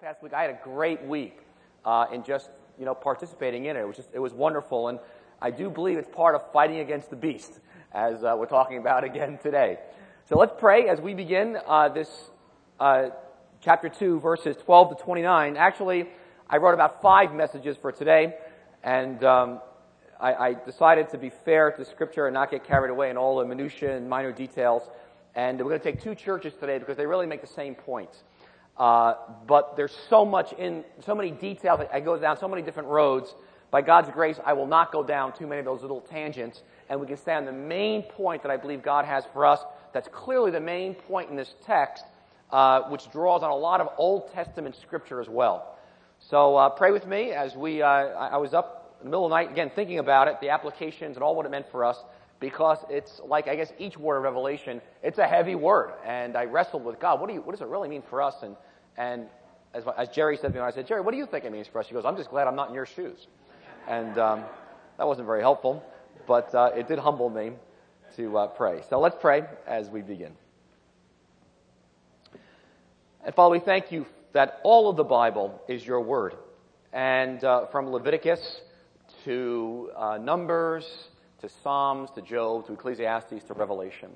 past week. I had a great week uh, in just you know participating in it. It was just it was wonderful, and I do believe it's part of fighting against the beast, as uh, we're talking about again today. So let's pray as we begin uh, this uh, chapter two, verses 12 to 29. Actually, I wrote about five messages for today, and um, I, I decided to be fair to Scripture and not get carried away in all the minutiae and minor details. And we're going to take two churches today because they really make the same point. Uh, but there's so much in, so many details. I go down so many different roads. By God's grace, I will not go down too many of those little tangents, and we can stay on the main point that I believe God has for us. That's clearly the main point in this text, uh, which draws on a lot of Old Testament scripture as well. So uh, pray with me as we. Uh, I was up in the middle of the night again thinking about it, the applications, and all what it meant for us because it's like I guess each word of Revelation, it's a heavy word, and I wrestled with God. What do you? What does it really mean for us? And and as, as Jerry said to me, I said, Jerry, what do you think it means for us? He goes, I'm just glad I'm not in your shoes. And um, that wasn't very helpful, but uh, it did humble me to uh, pray. So let's pray as we begin. And Father, we thank you that all of the Bible is your word. And uh, from Leviticus to uh, Numbers to Psalms to Job to Ecclesiastes to Revelation.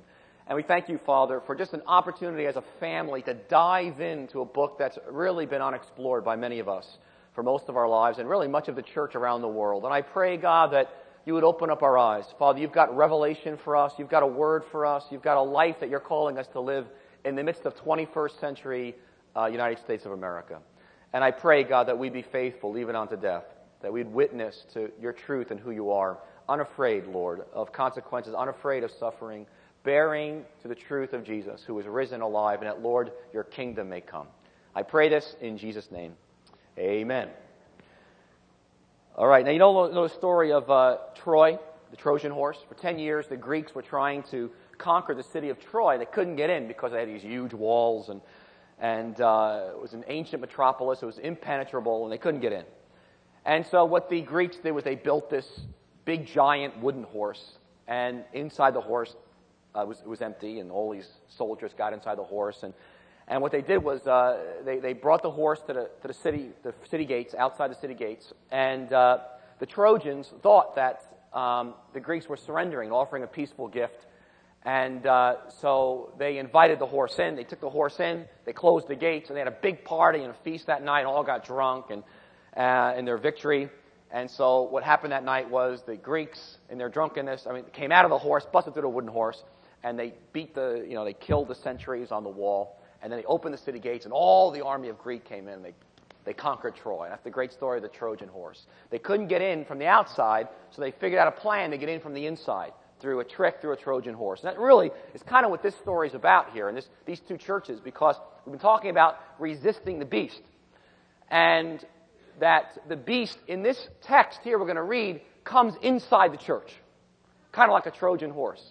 And we thank you, Father, for just an opportunity as a family to dive into a book that's really been unexplored by many of us for most of our lives and really much of the church around the world. And I pray, God, that you would open up our eyes. Father, you've got revelation for us. You've got a word for us. You've got a life that you're calling us to live in the midst of 21st century uh, United States of America. And I pray, God, that we be faithful even unto death, that we'd witness to your truth and who you are, unafraid, Lord, of consequences, unafraid of suffering bearing to the truth of Jesus, who is risen alive, and that, Lord, your kingdom may come. I pray this in Jesus' name. Amen. All right, now you know, know the story of uh, Troy, the Trojan horse. For 10 years, the Greeks were trying to conquer the city of Troy. They couldn't get in because they had these huge walls, and, and uh, it was an ancient metropolis. It was impenetrable, and they couldn't get in. And so what the Greeks did was they built this big, giant wooden horse, and inside the horse uh, was, it was empty, and all these soldiers got inside the horse. And, and what they did was uh, they, they brought the horse to the, to the city, the city gates, outside the city gates, and uh, the Trojans thought that um, the Greeks were surrendering, offering a peaceful gift. And uh, so they invited the horse in. They took the horse in. They closed the gates, and they had a big party and a feast that night. And all got drunk and uh, in their victory. And so what happened that night was the Greeks, in their drunkenness, I mean, came out of the horse, busted through the wooden horse, and they beat the, you know, they killed the sentries on the wall, and then they opened the city gates, and all the army of Greek came in, and they, they conquered Troy. And That's the great story of the Trojan horse. They couldn't get in from the outside, so they figured out a plan to get in from the inside through a trick through a Trojan horse. And that really is kind of what this story is about here in this, these two churches, because we've been talking about resisting the beast. And that the beast in this text here we're going to read comes inside the church, kind of like a Trojan horse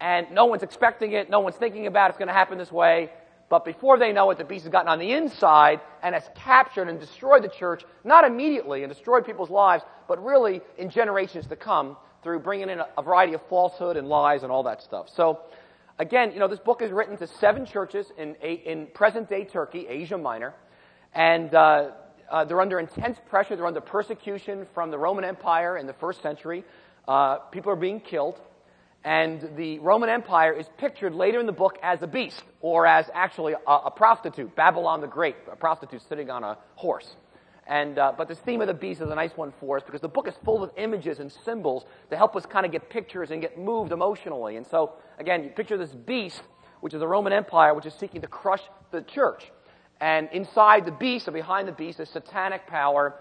and no one's expecting it, no one's thinking about it's going to happen this way. But before they know it, the beast has gotten on the inside and has captured and destroyed the church, not immediately and destroyed people's lives, but really in generations to come through bringing in a variety of falsehood and lies and all that stuff. So, again, you know, this book is written to seven churches in, in present day Turkey, Asia Minor, and uh, uh, they're under intense pressure. They're under persecution from the Roman Empire in the first century. Uh, people are being killed. And the Roman Empire is pictured later in the book as a beast, or as actually a, a prostitute, Babylon the Great, a prostitute sitting on a horse. And, uh, but this theme of the beast is a nice one for us because the book is full of images and symbols to help us kind of get pictures and get moved emotionally. And so, again, you picture this beast, which is the Roman Empire, which is seeking to crush the church. And inside the beast, or behind the beast, is satanic power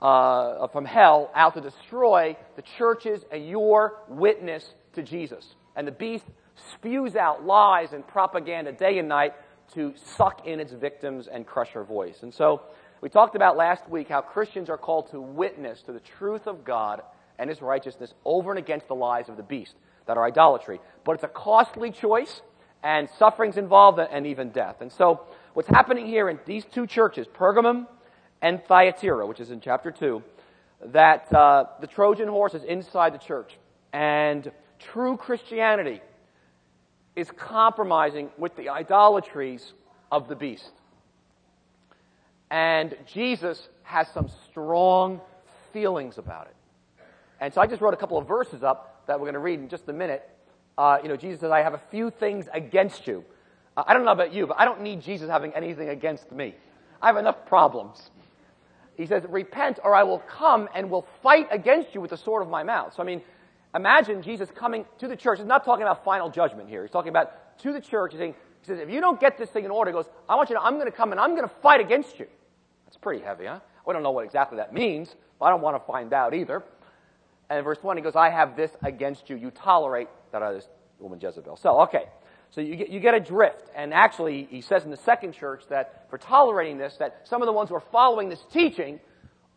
uh, from hell out to destroy the churches and your witness to Jesus. And the beast spews out lies and propaganda day and night to suck in its victims and crush her voice. And so we talked about last week how Christians are called to witness to the truth of God and his righteousness over and against the lies of the beast that are idolatry. But it's a costly choice and suffering's involved and even death. And so what's happening here in these two churches, Pergamum and Thyatira, which is in chapter 2, that uh, the Trojan horse is inside the church. And true Christianity is compromising with the idolatries of the beast. And Jesus has some strong feelings about it. And so I just wrote a couple of verses up that we're going to read in just a minute. Uh, you know, Jesus says, I have a few things against you. Uh, I don't know about you, but I don't need Jesus having anything against me. I have enough problems. He says, repent or I will come and will fight against you with the sword of my mouth. So I mean, imagine Jesus coming to the church. He's not talking about final judgment here. He's talking about to the church. He's saying, he says, if you don't get this thing in order, he goes, I want you to I'm going to come and I'm going to fight against you. That's pretty heavy, huh? We don't know what exactly that means, but I don't want to find out either. And verse 1, he goes, I have this against you. You tolerate that other woman Jezebel. So, okay. So you get, you get a drift. And actually, he says in the second church that for tolerating this, that some of the ones who are following this teaching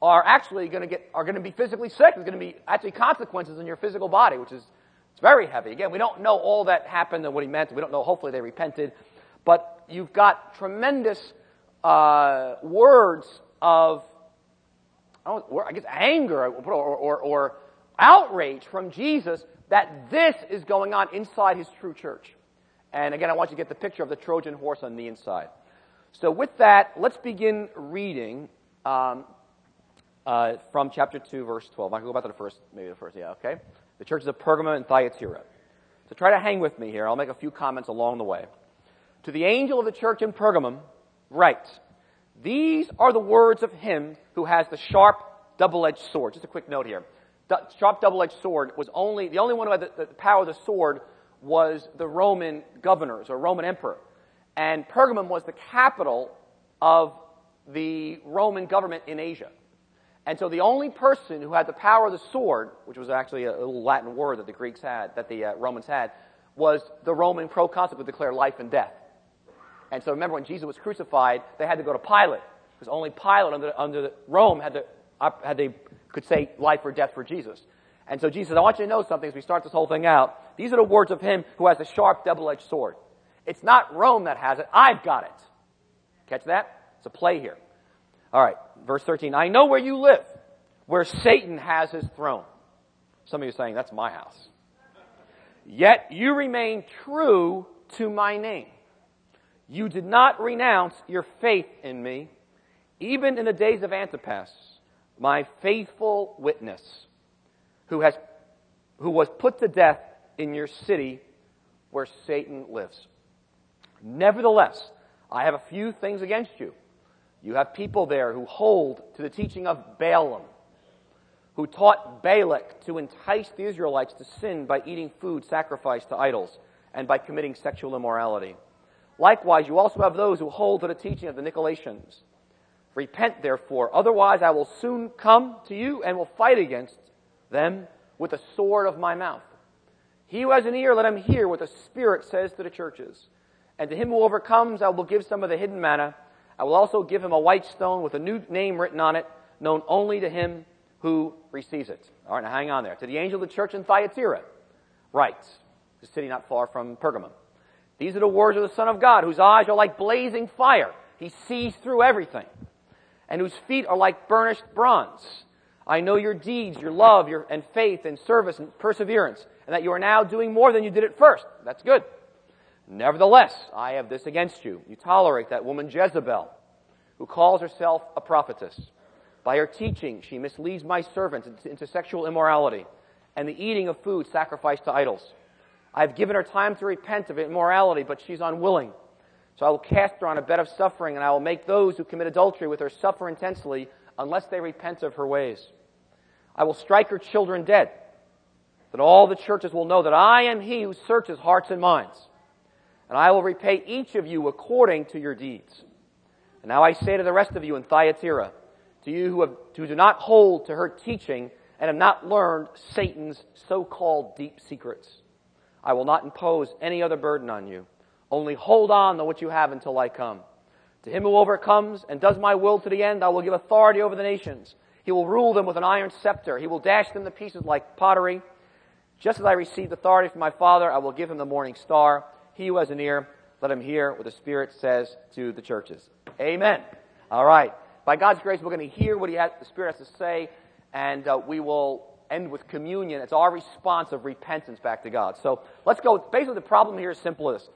are actually going to get, are going to be physically sick. There's going to be actually consequences in your physical body, which is, it's very heavy. Again, we don't know all that happened and what he meant. We don't know, hopefully they repented. But you've got tremendous, uh, words of, I, I guess anger or, or, or outrage from Jesus that this is going on inside his true church. And again, I want you to get the picture of the Trojan horse on the inside. So with that, let's begin reading um, uh, from chapter 2, verse 12. I can go back to the first, maybe the first, yeah, okay? The churches of Pergamum and Thyatira. So try to hang with me here. I'll make a few comments along the way. To the angel of the church in Pergamum, write, These are the words of him who has the sharp, double-edged sword. Just a quick note here. The sharp, double-edged sword was only, the only one who had the, the power of the sword was the Roman governors or Roman emperor. And Pergamum was the capital of the Roman government in Asia. And so the only person who had the power of the sword, which was actually a, little Latin word that the Greeks had, that the uh, Romans had, was the Roman proconsul who could declare life and death. And so remember when Jesus was crucified, they had to go to Pilate, because only Pilate under, under the, Rome had, to, had they could say life or death for Jesus. And so Jesus says, I want you to know something as we start this whole thing out. These are the words of him who has a sharp double-edged sword. It's not Rome that has it. I've got it. Catch that? It's a play here. All right. Verse 13. I know where you live, where Satan has his throne. Some of you are saying, that's my house. Yet you remain true to my name. You did not renounce your faith in me, even in the days of Antipas, my faithful witness who, has, who was put to death in your city where Satan lives. Nevertheless, I have a few things against you. You have people there who hold to the teaching of Balaam, who taught Balak to entice the Israelites to sin by eating food sacrificed to idols and by committing sexual immorality. Likewise, you also have those who hold to the teaching of the Nicolaitans. Repent, therefore, otherwise I will soon come to you and will fight against them with the sword of my mouth. He who has an ear, let him hear what the Spirit says to the churches. And to him who overcomes, I will give some of the hidden manna. I will also give him a white stone with a new name written on it, known only to him who receives it. All right, now hang on there. To the angel of the church in Thyatira, writes, the city not far from Pergamum. These are the words of the Son of God, whose eyes are like blazing fire. He sees through everything. And whose feet are like burnished bronze I know your deeds, your love, your, and faith and service and perseverance, and that you are now doing more than you did at first. That's good. Nevertheless, I have this against you. You tolerate that woman Jezebel, who calls herself a prophetess. By her teaching, she misleads my servants into sexual immorality and the eating of food sacrificed to idols. I have given her time to repent of immorality, but she's unwilling. So I will cast her on a bed of suffering, and I will make those who commit adultery with her suffer intensely unless they repent of her ways. I will strike her children dead, that all the churches will know that I am he who searches hearts and minds. And I will repay each of you according to your deeds. And now I say to the rest of you in Thyatira, to you who, have, who do not hold to her teaching and have not learned Satan's so-called deep secrets, I will not impose any other burden on you. Only hold on to what you have until I come. To him who overcomes and does my will to the end, I will give authority over the nations. He will rule them with an iron scepter. He will dash them to pieces like pottery. Just as I received authority from my Father, I will give him the morning star. He who has an ear, let him hear what the Spirit says to the churches. Amen. All right. By God's grace, we're going to hear what he has, the Spirit has to say, and uh, we will end with communion. It's our response of repentance back to God. So let's go. Basically, the problem here is simple as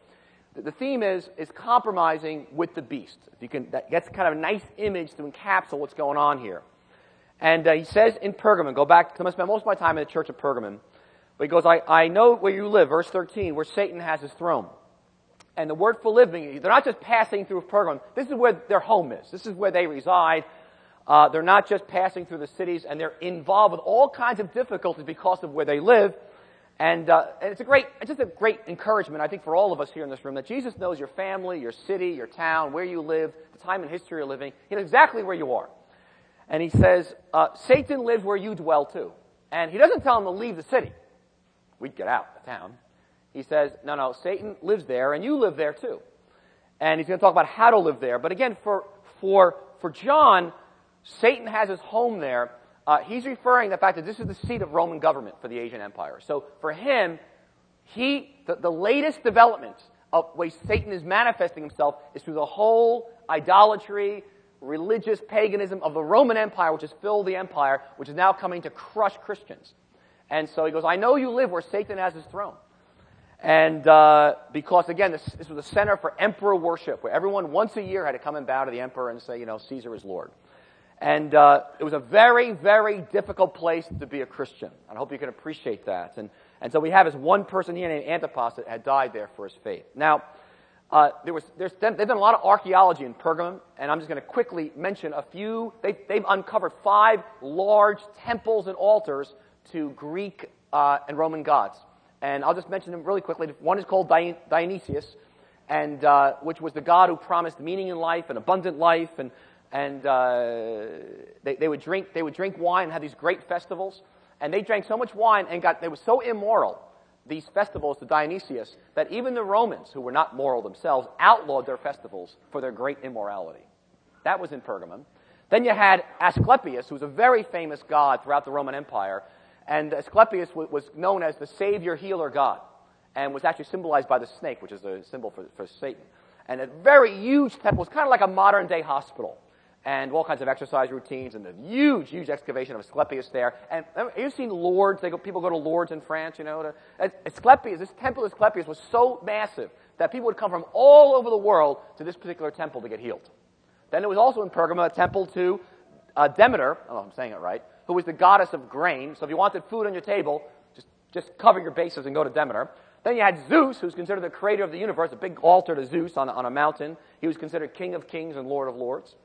the theme is, is compromising with the beast. If you can, that gets kind of a nice image to encapsulate what's going on here. And uh, he says in Pergamon, go back, because I spent most of my time in the church of Pergamon, but he goes, I, I know where you live, verse 13, where Satan has his throne. And the word for living, they're not just passing through Pergamon. This is where their home is. This is where they reside. Uh, they're not just passing through the cities, and they're involved with all kinds of difficulties because of where they live. And, uh, and it's a great, it's just a great encouragement, I think, for all of us here in this room that Jesus knows your family, your city, your town, where you live, the time and history you're living. He knows exactly where you are. And he says, uh, Satan lives where you dwell too. And he doesn't tell him to leave the city. We'd get out of the town. He says, no, no, Satan lives there and you live there too. And he's going to talk about how to live there. But again, for, for, for John, Satan has his home there uh, he's referring to the fact that this is the seat of Roman government for the Asian Empire. So for him, he, the, the latest development of way Satan is manifesting himself is through the whole idolatry, religious paganism of the Roman Empire, which has filled the empire, which is now coming to crush Christians. And so he goes, I know you live where Satan has his throne. And uh, because, again, this, this was a center for emperor worship, where everyone once a year had to come and bow to the emperor and say, you know, Caesar is Lord. And uh, it was a very, very difficult place to be a Christian. I hope you can appreciate that. And, and so we have this one person here named Antipas that had died there for his faith. Now, uh, there was, there's, they've done a lot of archaeology in Pergamum, and I'm just going to quickly mention a few. They, they've uncovered five large temples and altars to Greek uh, and Roman gods. And I'll just mention them really quickly. One is called Dionysius, and uh, which was the god who promised meaning in life and abundant life and and uh, they, they, would drink, they would drink wine and have these great festivals. And they drank so much wine and got, they were so immoral, these festivals to Dionysius, that even the Romans, who were not moral themselves, outlawed their festivals for their great immorality. That was in Pergamum. Then you had Asclepius, who was a very famous god throughout the Roman Empire. And Asclepius was known as the savior healer god and was actually symbolized by the snake, which is a symbol for, for Satan. And a very huge temple. It's kind of like a modern day hospital and all kinds of exercise routines and the huge, huge excavation of Asclepius there. And you've seen Lourdes. Go, people go to Lourdes in France, you know. To, Asclepius, this temple of Asclepius was so massive that people would come from all over the world to this particular temple to get healed. Then there was also in Pergamum a temple to uh, Demeter, I don't know if I'm saying it right, who was the goddess of grain. So if you wanted food on your table, just, just cover your bases and go to Demeter. Then you had Zeus, who's considered the creator of the universe, a big altar to Zeus on, on a mountain. He was considered king of kings and lord of lords.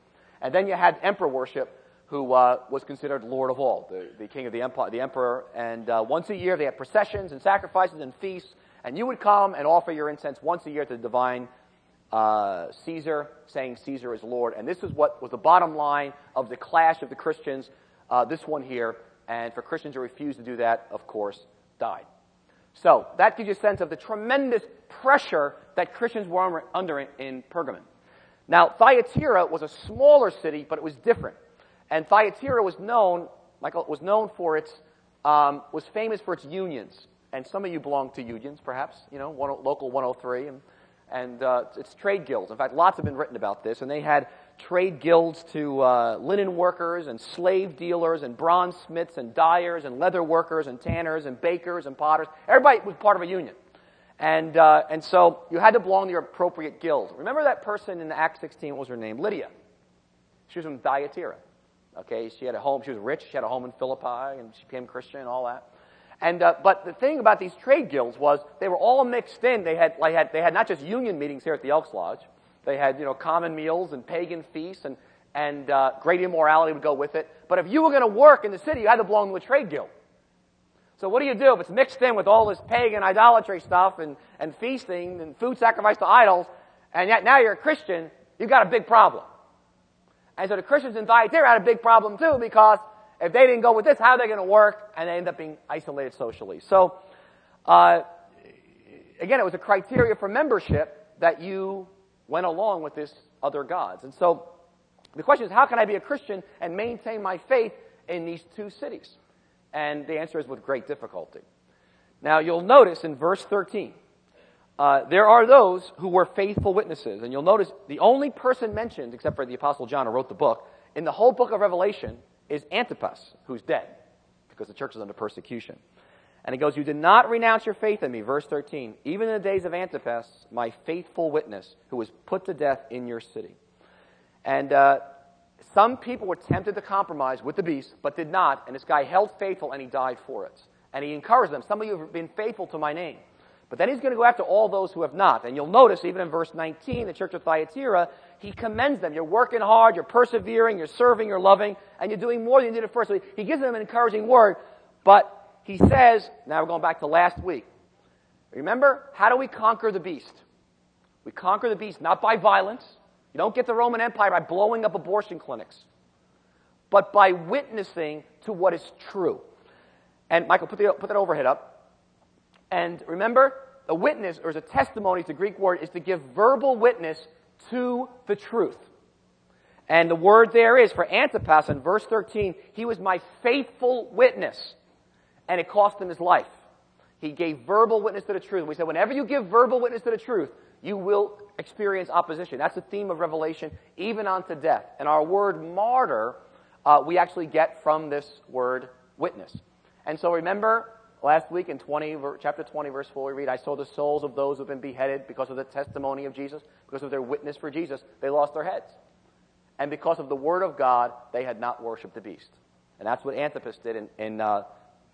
And then you had emperor worship, who uh, was considered lord of all, the, the king of the empire, the emperor. And uh, once a year they had processions and sacrifices and feasts, and you would come and offer your incense once a year to the divine uh, Caesar, saying Caesar is Lord. And this is what was the bottom line of the clash of the Christians. Uh, this one here, and for Christians who refused to do that, of course, died. So that gives you a sense of the tremendous pressure that Christians were under in Pergamon. Now, Thyatira was a smaller city, but it was different. And Thyatira was known, Michael, was known for its, um, was famous for its unions. And some of you belong to unions, perhaps, you know, one, local 103, and, and uh, it's trade guilds. In fact, lots have been written about this. And they had trade guilds to uh, linen workers and slave dealers and bronze smiths and dyers and leather workers and tanners and bakers and potters. Everybody was part of a union. And, uh, and so you had to belong to your appropriate guild. Remember that person in Acts 16, what was her name? Lydia. She was from Thyatira. Okay, she had a home, she was rich, she had a home in Philippi, and she became Christian and all that. And, uh, but the thing about these trade guilds was they were all mixed in. They had, like, had, they had not just union meetings here at the Elks Lodge. They had, you know, common meals and pagan feasts and, and uh, great immorality would go with it. But if you were going to work in the city, you had to belong to a trade guild. So what do you do if it's mixed in with all this pagan idolatry stuff and, and feasting and food sacrifice to idols, and yet now you're a Christian, you've got a big problem. And so the Christians in Thyatira had a big problem too because if they didn't go with this, how are they going to work? And they end up being isolated socially. So, uh, again, it was a criteria for membership that you went along with this other gods. And so the question is, how can I be a Christian and maintain my faith in these two cities? And the answer is with great difficulty. Now, you'll notice in verse 13, uh, there are those who were faithful witnesses. And you'll notice the only person mentioned, except for the Apostle John who wrote the book, in the whole book of Revelation is Antipas, who's dead, because the church is under persecution. And he goes, You did not renounce your faith in me, verse 13, even in the days of Antipas, my faithful witness, who was put to death in your city. And uh, some people were tempted to compromise with the beast, but did not. And this guy held faithful and he died for it. And he encouraged them, Some of you have been faithful to my name. But then he's going to go after all those who have not. And you'll notice, even in verse 19, the church of Thyatira, he commends them. You're working hard, you're persevering, you're serving, you're loving, and you're doing more than you did at first. So he gives them an encouraging word, but he says, now we're going back to last week. Remember, how do we conquer the beast? We conquer the beast not by violence. You don't get the Roman Empire by blowing up abortion clinics, but by witnessing to what is true. And Michael, put, the, put that overhead up. And remember, a witness, or as a testimony, the Greek word, is to give verbal witness to the truth. And the word there is for Antipas in verse 13, he was my faithful witness and it cost him his life. He gave verbal witness to the truth. We said, whenever you give verbal witness to the truth, you will experience opposition. That's the theme of Revelation, even unto death. And our word martyr, uh, we actually get from this word witness. And so remember, last week in 20, chapter 20, verse 4, we read, I saw the souls of those who've been beheaded because of the testimony of Jesus, because of their witness for Jesus. They lost their heads. And because of the word of God, they had not worshipped the beast. And that's what Antipas did in, in uh,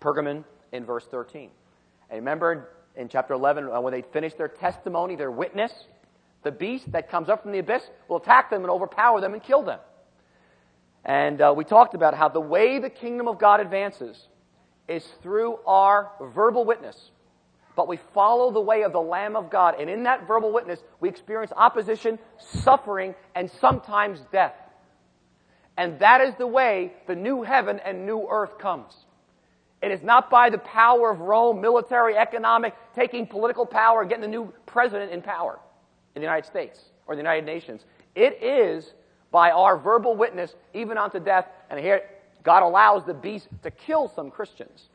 Pergamon in verse 13. And remember in chapter 11, uh, when they finish their testimony, their witness, the beast that comes up from the abyss will attack them and overpower them and kill them. And uh, we talked about how the way the kingdom of God advances is through our verbal witness. But we follow the way of the Lamb of God. And in that verbal witness, we experience opposition, suffering, and sometimes death. And that is the way the new heaven and new earth comes. It is not by the power of Rome, military, economic, taking political power getting a new president in power in the United States or the United Nations. It is by our verbal witness, even unto death. And here, God allows the beast to kill some Christians.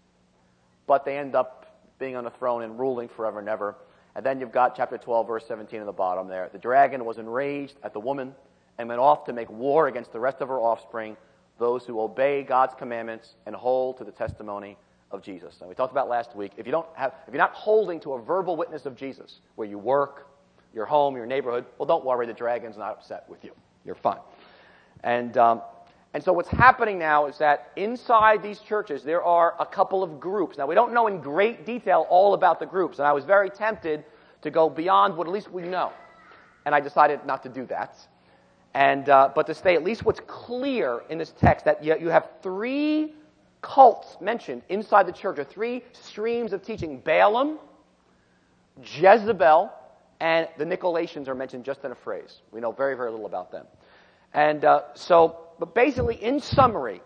But they end up being on the throne and ruling forever and ever. And then you've got chapter 12, verse 17 at the bottom there. The dragon was enraged at the woman and went off to make war against the rest of her offspring those who obey God's commandments and hold to the testimony of Jesus. And we talked about last week, if you don't have, if you're not holding to a verbal witness of Jesus, where you work, your home, your neighborhood, well, don't worry, the dragon's not upset with you. You're fine. And, um, and so what's happening now is that inside these churches, there are a couple of groups. Now, we don't know in great detail all about the groups, and I was very tempted to go beyond what at least we know. And I decided not to do that and uh, but to say at least what's clear in this text that you, you have three cults mentioned inside the church, or three streams of teaching: Balaam, Jezebel, and the Nicolaitans are mentioned just in a phrase. We know very very little about them, and uh, so but basically, in summary,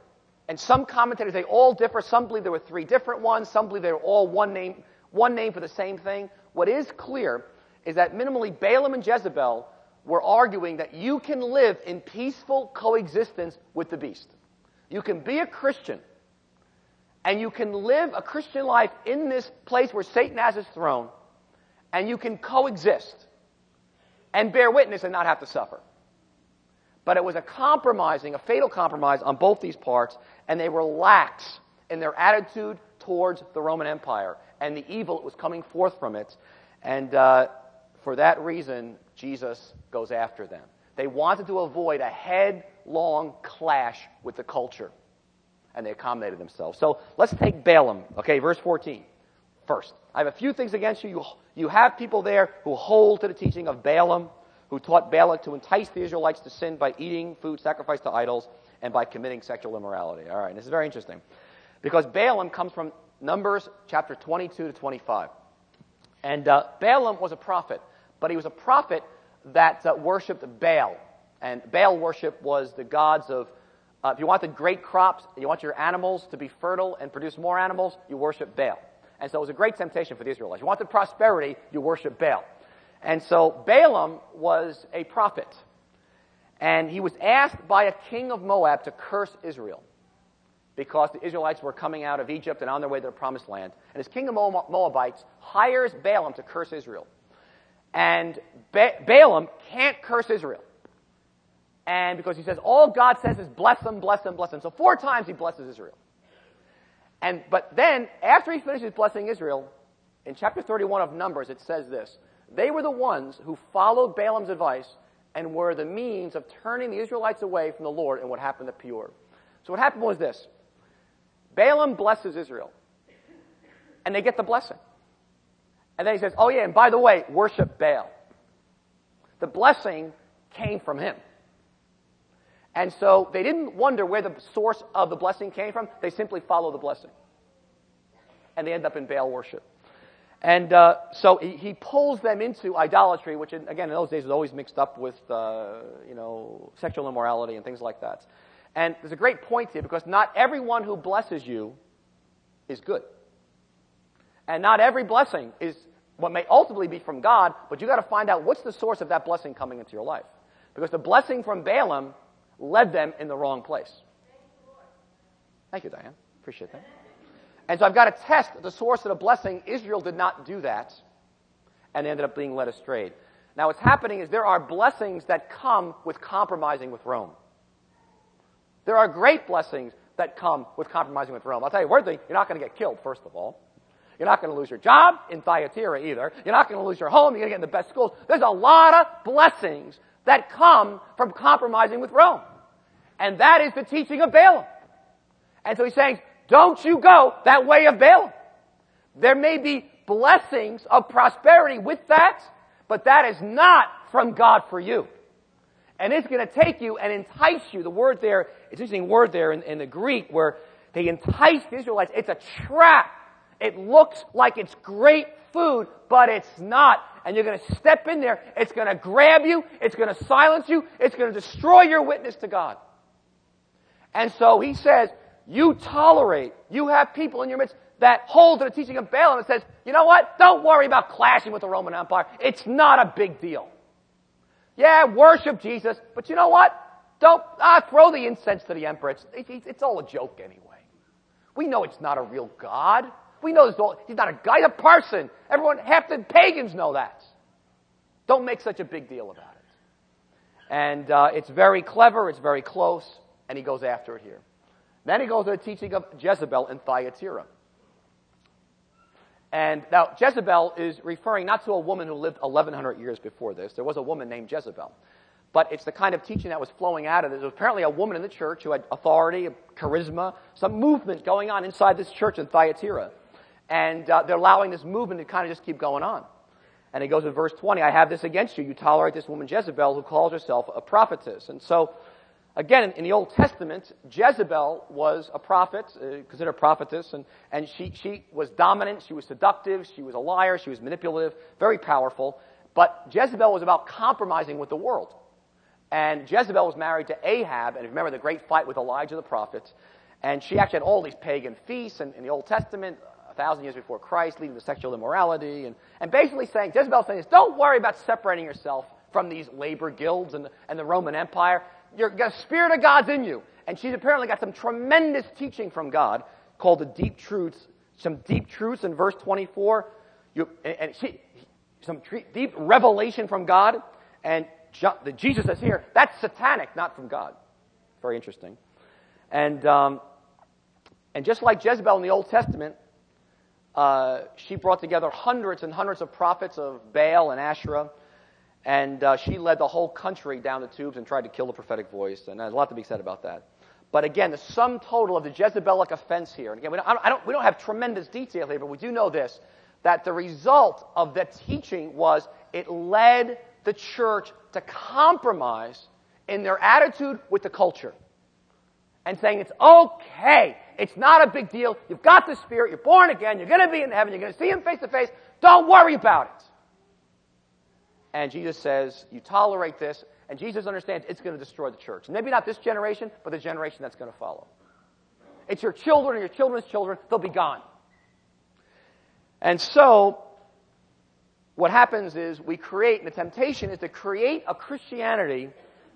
and some commentators they all differ. Some believe there were three different ones. Some believe they were all one name, one name for the same thing. What is clear is that minimally Balaam and Jezebel were arguing that you can live in peaceful coexistence with the beast. You can be a Christian and you can live a Christian life in this place where Satan has his throne and you can coexist and bear witness and not have to suffer. But it was a compromising, a fatal compromise on both these parts, and they were lax in their attitude towards the Roman Empire and the evil that was coming forth from it. And uh, for that reason, Jesus goes after them. They wanted to avoid a headlong clash with the culture, and they accommodated themselves. So let's take Balaam, okay, verse 14 first. I have a few things against you. You, you have people there who hold to the teaching of Balaam, who taught Balak to entice the Israelites to sin by eating food sacrificed to idols and by committing sexual immorality. All right, this is very interesting. Because Balaam comes from Numbers chapter 22 to 25. And uh, Balaam was a prophet but he was a prophet that uh, worshipped Baal. And Baal worship was the gods of, uh, if you wanted great crops, you want your animals to be fertile and produce more animals, you worship Baal. And so it was a great temptation for the Israelites. You wanted prosperity, you worship Baal. And so Balaam was a prophet. And he was asked by a king of Moab to curse Israel because the Israelites were coming out of Egypt and on their way to the promised land. And this king of Moabites hires Balaam to curse Israel. And ba- Balaam can't curse Israel. And because he says, all God says is bless them, bless them, bless them. So four times he blesses Israel. And, but then, after he finishes blessing Israel, in chapter 31 of Numbers, it says this They were the ones who followed Balaam's advice and were the means of turning the Israelites away from the Lord and what happened at Peor. So, what happened was this Balaam blesses Israel, and they get the blessing. And then he says, Oh, yeah, and by the way, worship Baal. The blessing came from him. And so they didn't wonder where the source of the blessing came from. They simply follow the blessing. And they end up in Baal worship. And uh, so he, he, pulls them into idolatry, which, in, again, in those days was always mixed up with, uh, you know, sexual immorality and things like that. And there's a great point here because not everyone who blesses you is good. And not every blessing is what may ultimately be from God, but you've got to find out what's the source of that blessing coming into your life. Because the blessing from Balaam led them in the wrong place. Thank you, Diane. Appreciate that. And so I've got to test the source of the blessing. Israel did not do that, and ended up being led astray. Now, what's happening is there are blessings that come with compromising with Rome. There are great blessings that come with compromising with Rome. I'll tell you one thing, you're not going to get killed, first of all. You're not going to lose your job in Thyatira either. You're not going to lose your home. You're going to get in the best schools. There's a lot of blessings that come from compromising with Rome. And that is the teaching of Balaam. And so he's saying, don't you go that way of Balaam. There may be blessings of prosperity with that, but that is not from God for you. And it's going to take you and entice you. The word there, it's an interesting word there in, in the Greek where they entice the Israelites. It's a trap. It looks like it's great food, but it's not. And you're going to step in there. It's going to grab you. It's going to silence you. It's going to destroy your witness to God. And so he says, you tolerate, you have people in your midst that hold to the teaching of Balaam and says, you know what? Don't worry about clashing with the Roman Empire. It's not a big deal. Yeah, worship Jesus, but you know what? Don't ah, throw the incense to the emperor. It's, it's, it's all a joke anyway. We know it's not a real God. We know this he's not a guy, he's a person. Everyone, half the pagans know that. Don't make such a big deal about it. And uh, it's very clever, it's very close and he goes after it here. Then he goes to the teaching of Jezebel in Thyatira. And now, Jezebel is referring not to a woman who lived 1,100 years before this. There was a woman named Jezebel. But it's the kind of teaching that was flowing out of this. There was apparently a woman in the church who had authority, charisma, some movement going on inside this church in Thyatira. And uh, they're allowing this movement to kind of just keep going on. And he goes in verse 20, I have this against you. You tolerate this woman Jezebel who calls herself a prophetess. And so Again, in the Old Testament, Jezebel was a prophet, uh, considered a prophetess, and, and she, she was dominant, she was seductive, she was a liar, she was manipulative, very powerful. But Jezebel was about compromising with the world. And Jezebel was married to Ahab, and if you remember the great fight with Elijah the prophet. And she actually had all these pagan feasts in, in the Old Testament, a thousand years before Christ, leading to sexual immorality. And, and basically saying, Jezebel saying this, don't worry about separating yourself from these labor guilds and, and the Roman Empire you're got a spirit of God's in you. And she's apparently got some tremendous teaching from God called the deep truths. Some deep truths in verse 24. You, and she, some deep revelation from God. And Jesus is here. That's satanic, not from God. Very interesting. And, um, and just like Jezebel in the Old Testament, uh, she brought together hundreds and hundreds of prophets of Baal and Asherah and uh, she led the whole country down the tubes and tried to kill the prophetic voice. And there's a lot to be said about that. But again, the sum total of the Jezebelic offense here, and again, we don't, I don't, we don't have tremendous detail here, but we do know this that the result of that teaching was it led the church to compromise in their attitude with the culture. And saying it's okay, it's not a big deal, you've got the Spirit, you're born again, you're going to be in heaven, you're going to see Him face to face, don't worry about it. And Jesus says, You tolerate this. And Jesus understands it's going to destroy the church. Maybe not this generation, but the generation that's going to follow. It's your children and your children's children, they'll be gone. And so, what happens is we create, and the temptation is to create a Christianity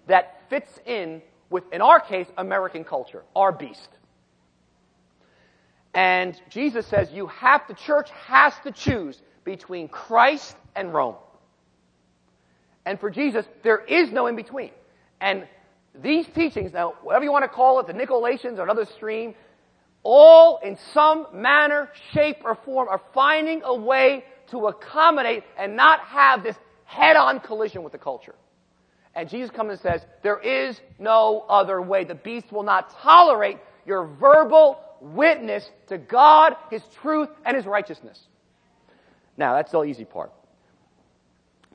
that fits in with, in our case, American culture, our beast. And Jesus says you have, the church has to choose between Christ and Rome. And for Jesus, there is no in between. And these teachings, now, whatever you want to call it, the Nicolaitans or another stream, all in some manner, shape, or form are finding a way to accommodate and not have this head-on collision with the culture. And Jesus comes and says, there is no other way. The beast will not tolerate your verbal witness to God, His truth, and His righteousness. Now, that's the easy part.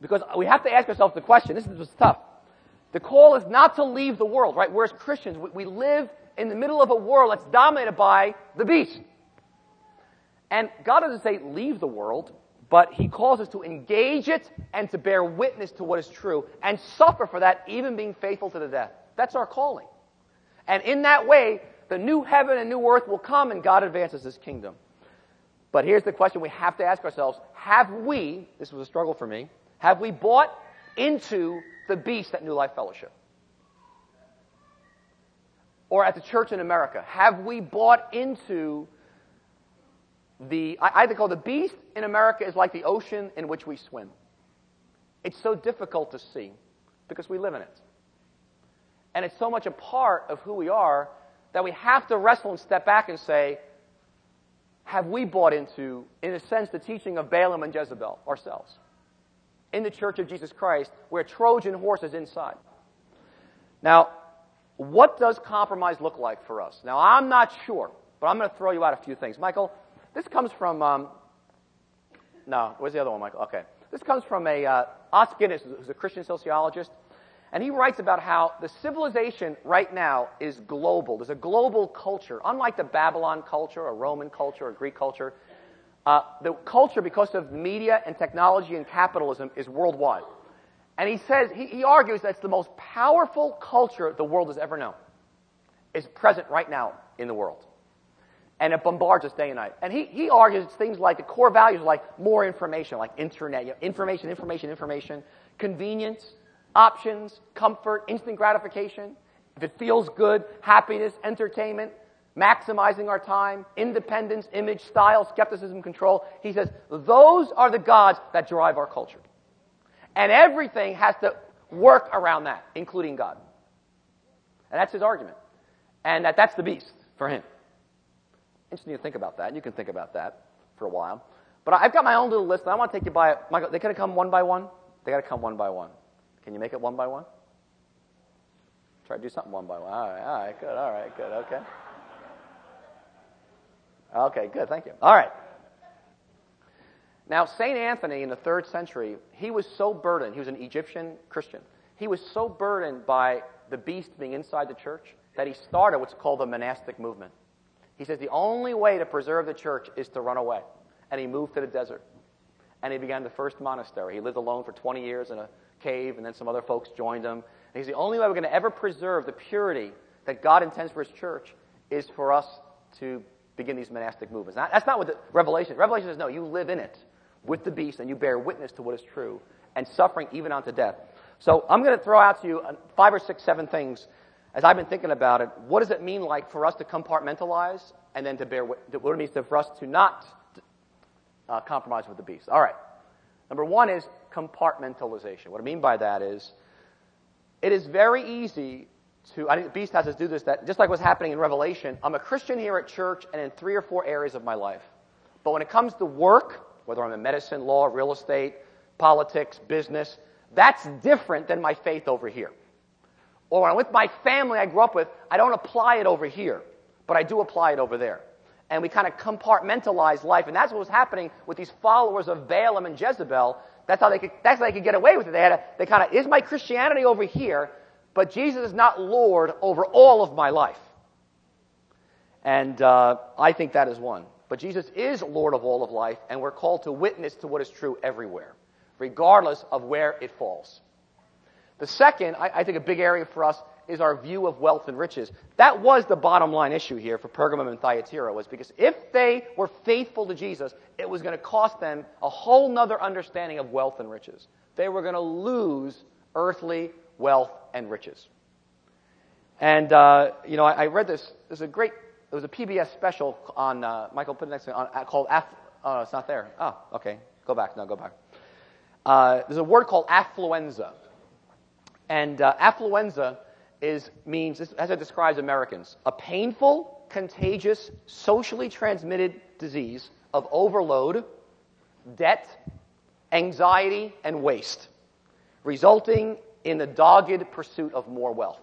Because we have to ask ourselves the question, this is what's tough. The call is not to leave the world, right? We're as Christians, we, we live in the middle of a world that's dominated by the beast. And God doesn't say leave the world, but He calls us to engage it and to bear witness to what is true and suffer for that, even being faithful to the death. That's our calling. And in that way, the new heaven and new earth will come and God advances His kingdom. But here's the question we have to ask ourselves Have we, this was a struggle for me, have we bought into the beast at New Life Fellowship? Or at the church in America? Have we bought into the, I, I call the beast in America is like the ocean in which we swim. It's so difficult to see because we live in it. And it's so much a part of who we are that we have to wrestle and step back and say, have we bought into, in a sense, the teaching of Balaam and Jezebel ourselves? In the Church of Jesus Christ, where Trojan horse is inside. Now, what does compromise look like for us? Now, I'm not sure, but I'm going to throw you out a few things. Michael, this comes from, um, no, where's the other one, Michael? Okay. This comes from a, uh, Os Guinness, who's a Christian sociologist, and he writes about how the civilization right now is global. There's a global culture. Unlike the Babylon culture, or Roman culture, or Greek culture, uh, the culture, because of media and technology and capitalism, is worldwide. And he says, he, he argues that it's the most powerful culture the world has ever known. Is present right now in the world. And it bombards us day and night. And he, he argues things like the core values like more information, like internet, you know, information, information, information, convenience, options, comfort, instant gratification. If it feels good, happiness, entertainment, maximizing our time, independence, image, style, skepticism, control. He says, those are the gods that drive our culture. And everything has to work around that, including God. And that's his argument. And that that's the beast for him. Interesting to think about that. You can think about that for a while. But I've got my own little list. And I want to take you by, it. Michael, they got to come one by one? They got to come one by one. Can you make it one by one? Try to do something one by one. All right, all right, good, all right, good, okay. Okay, good, thank you. All right. Now, St. Anthony in the third century, he was so burdened, he was an Egyptian Christian. He was so burdened by the beast being inside the church that he started what's called the monastic movement. He says the only way to preserve the church is to run away. And he moved to the desert. And he began the first monastery. He lived alone for 20 years in a cave, and then some other folks joined him. And he's the only way we're going to ever preserve the purity that God intends for his church is for us to begin these monastic movements. Now, that's not what the Revelation. Revelation says, no, you live in it with the beast and you bear witness to what is true and suffering even unto death. So I'm going to throw out to you uh, five or six, seven things as I've been thinking about it. What does it mean like for us to compartmentalize and then to bear what it means for us to not uh, compromise with the beast? All right. Number one is compartmentalization. What I mean by that is it is very easy to, I think beast has us do this, that just like what's happening in Revelation, I'm a Christian here at church and in three or four areas of my life. But when it comes to work, whether I'm in medicine, law, real estate, politics, business, that's different than my faith over here. Or when I'm with my family I grew up with, I don't apply it over here, but I do apply it over there. And we kind of compartmentalize life. And that's what was happening with these followers of Balaam and Jezebel. That's how they could, that's how they could get away with it. They had a, they kind of, is my Christianity over here, but Jesus is not Lord over all of my life. And uh, I think that is one. But Jesus is Lord of all of life, and we're called to witness to what is true everywhere, regardless of where it falls. The second, I, I think a big area for us is our view of wealth and riches. That was the bottom line issue here for Pergamum and Thyatira, was because if they were faithful to Jesus, it was going to cost them a whole nother understanding of wealth and riches. They were going to lose earthly wealth and riches. And, uh, you know, I, I, read this. There's a great, there was a PBS special on, uh, Michael put it next to on, uh, called, Aff, oh, it's not there. Oh, okay. Go back. No, go back. Uh, there's a word called affluenza. And uh, affluenza is, means, as it describes Americans, a painful, contagious, socially transmitted disease of overload, debt, anxiety, and waste, resulting in the dogged pursuit of more wealth.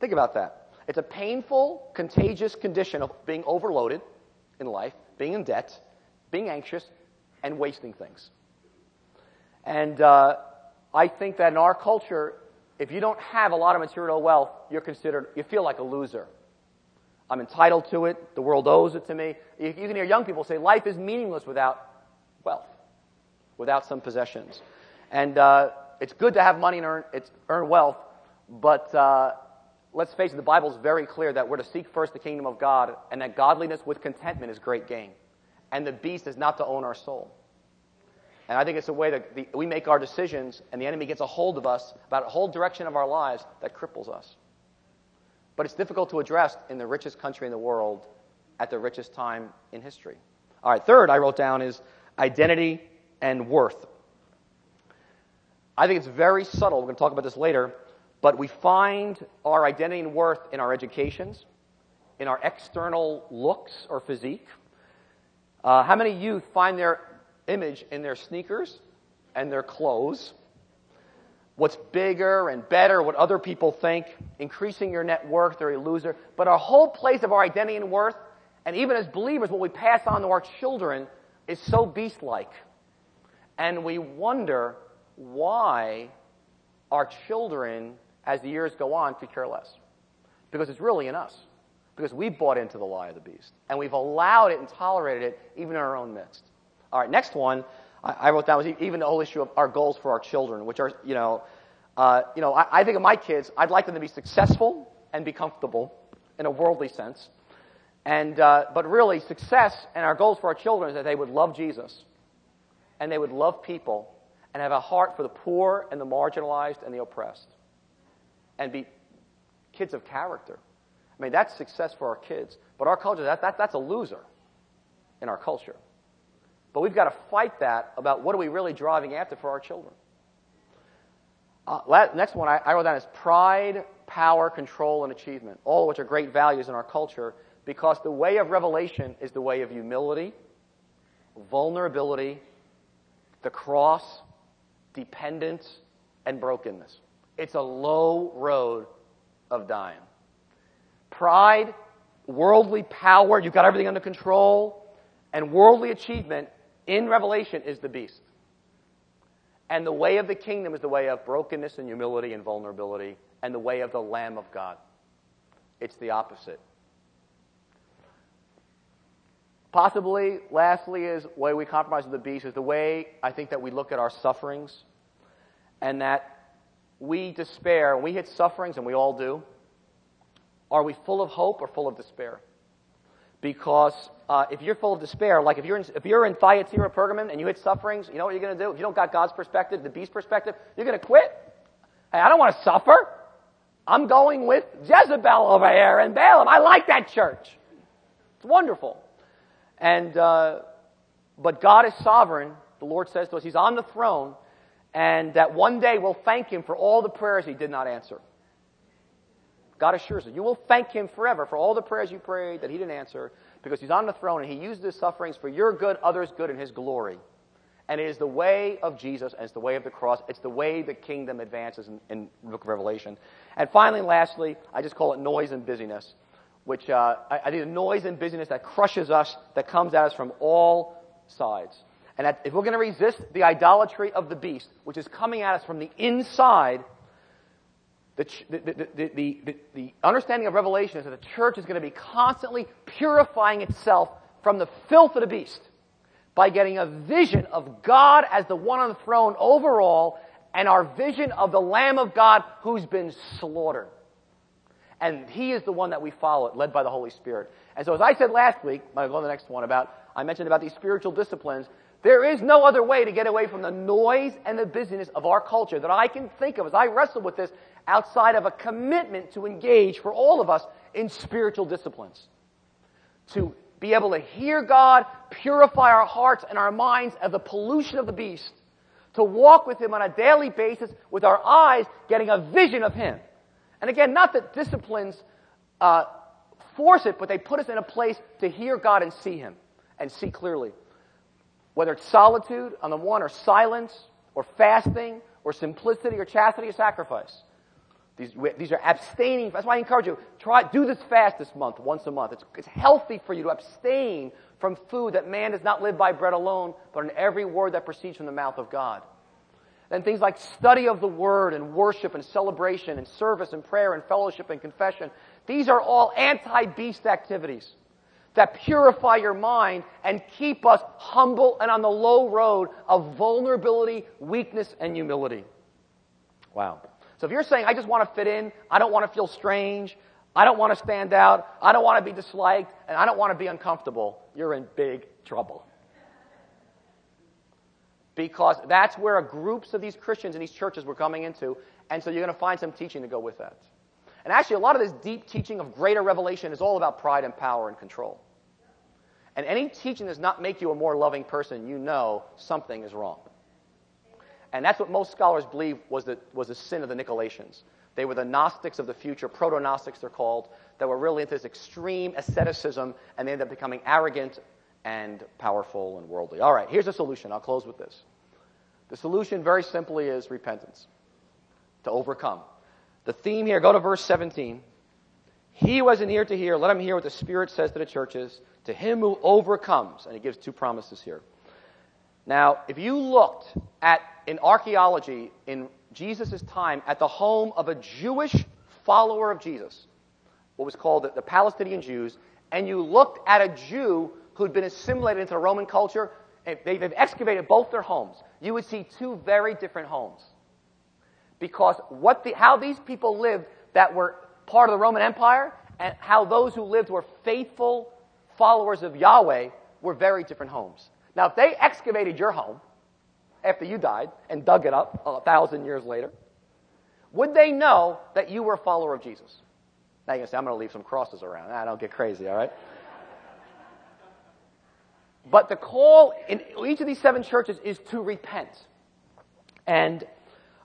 Think about that. It's a painful, contagious condition of being overloaded in life, being in debt, being anxious, and wasting things. And uh, I think that in our culture, if you don't have a lot of material wealth, you're considered, you feel like a loser. I'm entitled to it. The world owes it to me. You, can hear young people say life is meaningless without wealth, without some possessions. And uh, it's good to have money and earn, earn wealth, but uh, let's face it, the Bible is very clear that we're to seek first the kingdom of God and that godliness with contentment is great gain. And the beast is not to own our soul. And I think it's a way that the, we make our decisions and the enemy gets a hold of us about a whole direction of our lives that cripples us. But it's difficult to address in the richest country in the world at the richest time in history. All right, third I wrote down is identity and worth. I think it's very subtle. We're going to talk about this later. But we find our identity and worth in our educations, in our external looks or physique. Uh, how many youth find their image in their sneakers and their clothes? What's bigger and better, what other people think, increasing your net worth they're a loser. But our whole place of our identity and worth, and even as believers, what we pass on to our children is so beast like. And we wonder why our children as the years go on, could care less. Because it's really in us. Because we've bought into the lie of the beast. And we've allowed it and tolerated it even in our own midst. All right, next one I, wrote down was even the whole issue of our goals for our children, which are, you know, uh, you know, I, I think of my kids, I'd like them to be successful and be comfortable in a worldly sense. And, uh, but really, success and our goals for our children is that they would love Jesus and they would love people and have a heart for the poor and the marginalized and the oppressed and be kids of character. I mean, that's success for our kids. But our culture, that, that, that's a loser in our culture. But we've got to fight that about what are we really driving after for our children. Uh, next one I, I wrote down is pride, power, control, and achievement, all of which are great values in our culture because the way of revelation is the way of humility, vulnerability, the cross, dependence, and brokenness. It's a low road of dying. Pride, worldly power, you've got everything under control, and worldly achievement in Revelation is the beast. And the way of the kingdom is the way of brokenness and humility and vulnerability, and the way of the Lamb of God. It's the opposite. Possibly, lastly, is way we compromise with the beast is the way I think that we look at our sufferings, and that we despair, we hit sufferings, and we all do, are we full of hope or full of despair? Because uh, if you're full of despair, like if you're in, if you're in Thyatira, Pergamon, and you hit sufferings, you know what you're going to do? If you don't got God's perspective, the beast perspective, you're going to quit. Hey, I don't want to suffer. I'm going with Jezebel over here and Balaam. I like that church. It's wonderful. And uh, but God is sovereign. The Lord says to us, He's on the throne, and that one day we'll thank him for all the prayers he did not answer. God assures us, you will thank him forever for all the prayers you prayed that he didn't answer because he's on the throne and he used his sufferings for your good, others' good, and his glory. And it is the way of Jesus and it's the way of the cross. It's the way the kingdom advances in, in the book of Revelation. And finally, lastly, I just call it noise and busyness, which uh, I, I think the noise and busyness that crushes us, that comes at us from all sides. And that if we're going to resist the idolatry of the beast, which is coming at us from the inside, the, the, the, the, understanding of Revelation is that the church is going to be constantly purifying itself from the filth of the beast by getting a vision of God as the one on the throne overall and our vision of the Lamb of God who's been slaughtered. And he is the one that we follow, led by the Holy Spirit. And so as I said last week, I'll go to the next one about, I mentioned about these spiritual disciplines. There is no other way to get away from the noise and the busyness of our culture that I can think of as I wrestle with this outside of a commitment to engage for all of us in spiritual disciplines. To be able to hear God, purify our hearts and our minds of the pollution of the beast, to walk with Him on a daily basis with our eyes getting a vision of Him And again, not that disciplines uh, force it, but they put us in a place to hear God and see Him and see clearly. Whether it's solitude on the one, or silence, or fasting, or simplicity, or chastity, or sacrifice. These, these are abstaining. That's why I encourage you, try, do this fast this month, once a month. It's, it's healthy for you to abstain from food that man does not live by bread alone, but in every word that proceeds from the mouth of God. And things like study of the word and worship and celebration and service and prayer and fellowship and confession. These are all anti-beast activities that purify your mind and keep us humble and on the low road of vulnerability, weakness, and humility. Wow. So if you're saying, I just want to fit in, I don't want to feel strange, I don't want to stand out, I don't want to be disliked, and I don't want to be uncomfortable, you're in big trouble. Because that's where groups of these Christians in these churches were coming into, and so you're going to find some teaching to go with that. And actually, a lot of this deep teaching of greater revelation is all about pride and power and control. And any teaching does not make you a more loving person, you know something is wrong. And that's what most scholars believe was the, was the sin of the Nicolaitans. They were the Gnostics of the future, proto Gnostics they're called, that were really into this extreme asceticism, and they ended up becoming arrogant and powerful and worldly. All right, here's a solution. I'll close with this. The solution, very simply, is repentance to overcome. The theme here, go to verse 17. He an ear to hear, let him hear what the Spirit says to the churches. To him who overcomes, and he gives two promises here. Now, if you looked at in archaeology in Jesus' time at the home of a Jewish follower of Jesus, what was called the, Palestinian Jews, and you looked at a Jew who'd been assimilated into the Roman culture, and they, they've excavated both their homes, you would see two very different homes. Because what the, how these people lived that were part of the Roman Empire and how those who lived were faithful followers of Yahweh were very different homes. Now, if they excavated your home after you died and dug it up a thousand years later, would they know that you were a follower of Jesus? Now to say, I'm going to leave some crosses around. I don't get crazy, all right? But the call in each of these seven churches is to repent. And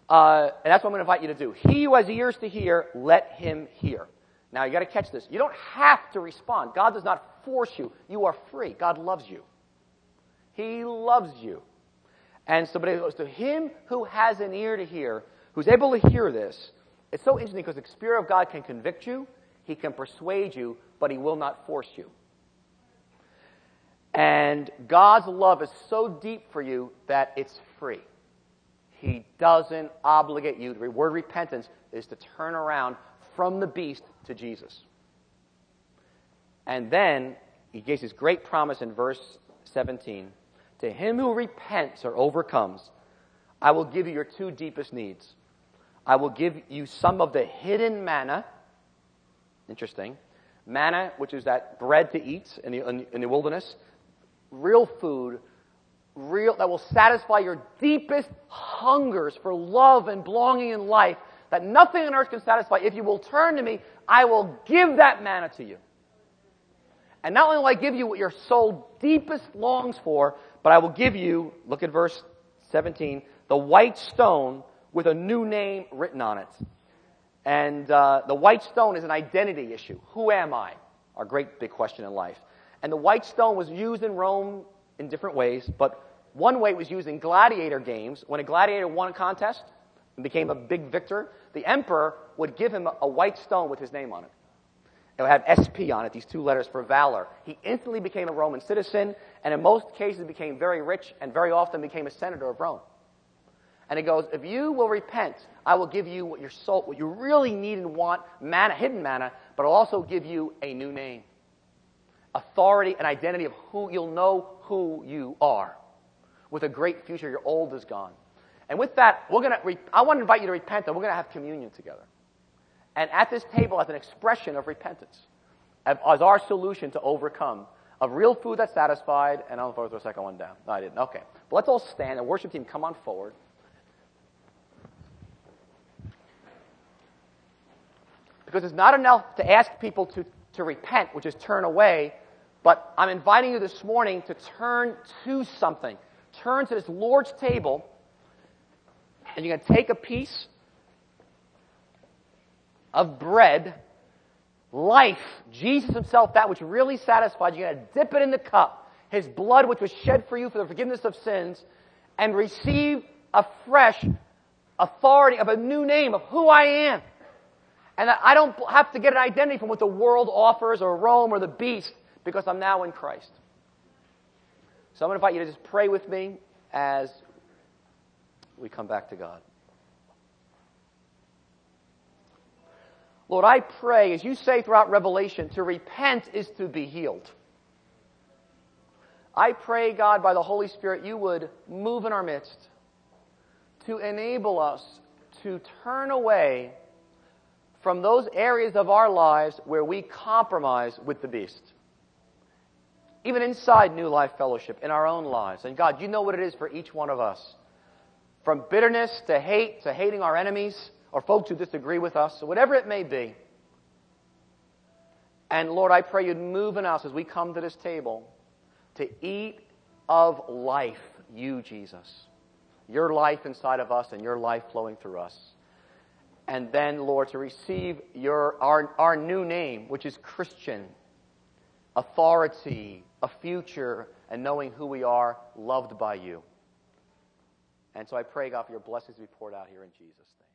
uh, and that's what I'm going to invite you to do. He who has ears to hear, let him hear. Now you got to catch this. You don't have to respond. God does not force you. You are free. God loves you. He loves you. And so, goes to him who has an ear to hear, who's able to hear this. It's so interesting because the Spirit of God can convict you, He can persuade you, but He will not force you. And God's love is so deep for you that it's free. He doesn't obligate you. The word repentance is to turn around from the beast to Jesus. And then he gives his great promise in verse 17 To him who repents or overcomes, I will give you your two deepest needs. I will give you some of the hidden manna. Interesting. Manna, which is that bread to eat in the, in the wilderness, real food real, that will satisfy your deepest hungers for love and belonging in life that nothing on earth can satisfy. If you will turn to me, I will give that manna to you. And not only will I give you what your soul deepest longs for, but I will give you, look at verse 17, the white stone with a new name written on it. And uh, the white stone is an identity issue. Who am I? Our great big question in life. And the white stone was used in Rome in different ways, but one way it was used in gladiator games. When a gladiator won a contest and became a big victor, the emperor would give him a white stone with his name on it. It have SP on it, these two letters for valor. He instantly became a Roman citizen, and in most cases became very rich, and very often became a senator of Rome. And it goes, if you will repent, I will give you what your soul, what you really need and want, manna, hidden manna, but I'll also give you a new name. Authority and identity of who you'll know who you are with a great future. Your old is gone. And with that, we're gonna re- I want to invite you to repent, and we're going to have communion together. And at this table, as an expression of repentance, as our solution to overcome of real food that's satisfied, and I'll throw the second one down. No, I didn't. Okay. But let's all stand. The worship team, come on forward. Because it's not enough to ask people to, to repent, which is turn away, but I'm inviting you this morning to turn to something turn to this Lord's table and you're going to take a piece of bread, life, Jesus himself, that which really satisfied you, you got to dip it in the cup, his blood which was shed for you for the forgiveness of sins, and receive a fresh authority of a new name of who I am. And that I don't have to get an identity from what the world offers or Rome or the beast because I'm now in Christ. So I'm going to invite you to just pray with me as we come back to God. Lord, I pray, as you say throughout Revelation, to repent is to be healed. I pray, God, by the Holy Spirit, you would move in our midst to enable us to turn away from those areas of our lives where we compromise with the beast. Even inside New Life Fellowship, in our own lives. And God, you know what it is for each one of us. From bitterness to hate to hating our enemies or folks who disagree with us, or whatever it may be. And Lord, I pray you'd move in us as we come to this table to eat of life, you, Jesus. Your life inside of us and your life flowing through us. And then, Lord, to receive your, our, our new name, which is Christian, authority, a future, and knowing who we are, loved by you. And so I pray, God, for your blessings to be poured out here in Jesus' name.